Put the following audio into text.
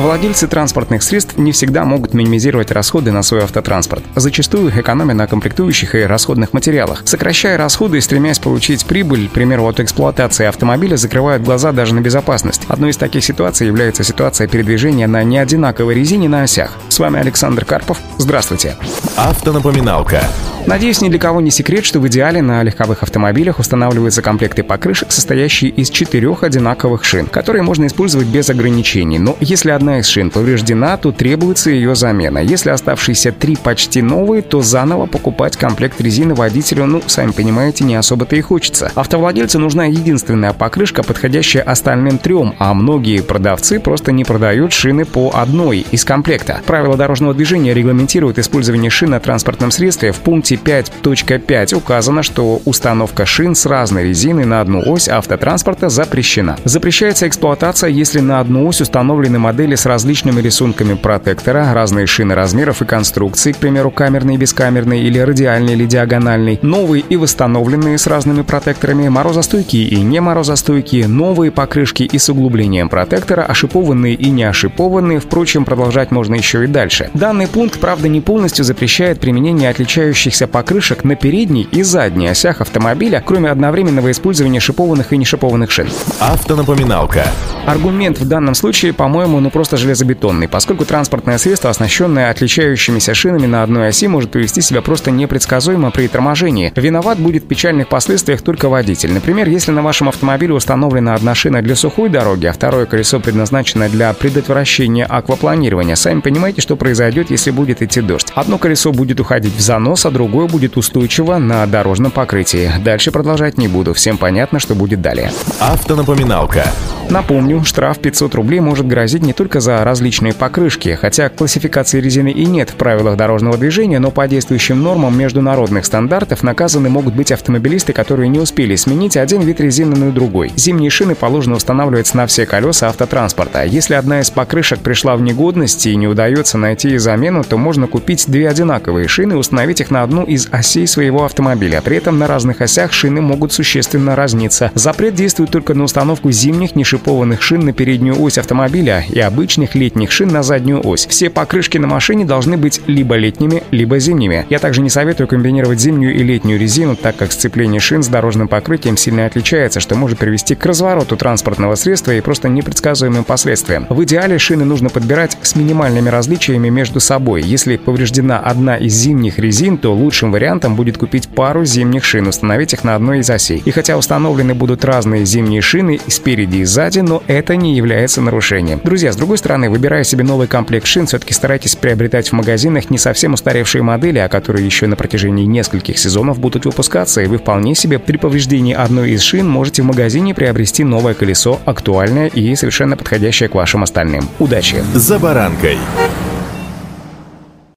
Владельцы транспортных средств не всегда могут минимизировать расходы на свой автотранспорт, зачастую экономя на комплектующих и расходных материалах. Сокращая расходы и стремясь получить прибыль, к примеру, от эксплуатации автомобиля, закрывают глаза даже на безопасность. Одной из таких ситуаций является ситуация передвижения на неодинаковой резине на осях. С вами Александр Карпов. Здравствуйте. Автонапоминалка. Надеюсь, ни для кого не секрет, что в идеале на легковых автомобилях устанавливаются комплекты покрышек, состоящие из четырех одинаковых шин, которые можно использовать без ограничений. Но если одна из шин повреждена, то требуется ее замена. Если оставшиеся три почти новые, то заново покупать комплект резины водителю, ну, сами понимаете, не особо-то и хочется. Автовладельцу нужна единственная покрышка, подходящая остальным трем, а многие продавцы просто не продают шины по одной из комплекта. Правила дорожного движения регламентируют использование шин на транспортном средстве. В пункте 5.5 указано, что установка шин с разной резиной на одну ось автотранспорта запрещена. Запрещается эксплуатация, если на одну ось установлены модели с различными рисунками протектора, разные шины размеров и конструкций, к примеру, камерный, бескамерный или радиальный или диагональный, новые и восстановленные с разными протекторами, морозостойкие и не морозостойкие, новые покрышки и с углублением протектора, ошипованные и не ошипованные, впрочем, продолжать можно еще и дальше. Данный пункт, правда, не полностью запрещает применение отличающихся покрышек на передней и задней осях автомобиля, кроме одновременного использования шипованных и не шипованных шин. Автонапоминалка. Аргумент в данном случае, по-моему, ну просто железобетонный, поскольку транспортное средство, оснащенное отличающимися шинами на одной оси, может повести себя просто непредсказуемо при торможении. Виноват будет в печальных последствиях только водитель. Например, если на вашем автомобиле установлена одна шина для сухой дороги, а второе колесо предназначено для предотвращения аквапланирования, сами понимаете, что произойдет, если будет идти дождь. Одно колесо будет уходить в занос, а другое будет устойчиво на дорожном покрытии. Дальше продолжать не буду, всем понятно, что будет далее. Автонапоминалка. Напомню, штраф 500 рублей может грозить не только за различные покрышки, хотя классификации резины и нет в правилах дорожного движения, но по действующим нормам международных стандартов наказаны могут быть автомобилисты, которые не успели сменить один вид резины на другой. Зимние шины положено устанавливать на все колеса автотранспорта. Если одна из покрышек пришла в негодность и не удается найти замену, то можно купить две одинаковые шины и установить их на одну из осей своего автомобиля. При этом на разных осях шины могут существенно разниться. Запрет действует только на установку зимних нешипованных шипованных шин на переднюю ось автомобиля и обычных летних шин на заднюю ось. Все покрышки на машине должны быть либо летними, либо зимними. Я также не советую комбинировать зимнюю и летнюю резину, так как сцепление шин с дорожным покрытием сильно отличается, что может привести к развороту транспортного средства и просто непредсказуемым последствиям. В идеале шины нужно подбирать с минимальными различиями между собой. Если повреждена одна из зимних резин, то лучшим вариантом будет купить пару зимних шин, установить их на одной из осей. И хотя установлены будут разные зимние шины и спереди и сзади, сзади, но это не является нарушением. Друзья, с другой стороны, выбирая себе новый комплект шин, все-таки старайтесь приобретать в магазинах не совсем устаревшие модели, а которые еще на протяжении нескольких сезонов будут выпускаться, и вы вполне себе при повреждении одной из шин можете в магазине приобрести новое колесо, актуальное и совершенно подходящее к вашим остальным. Удачи! За баранкой!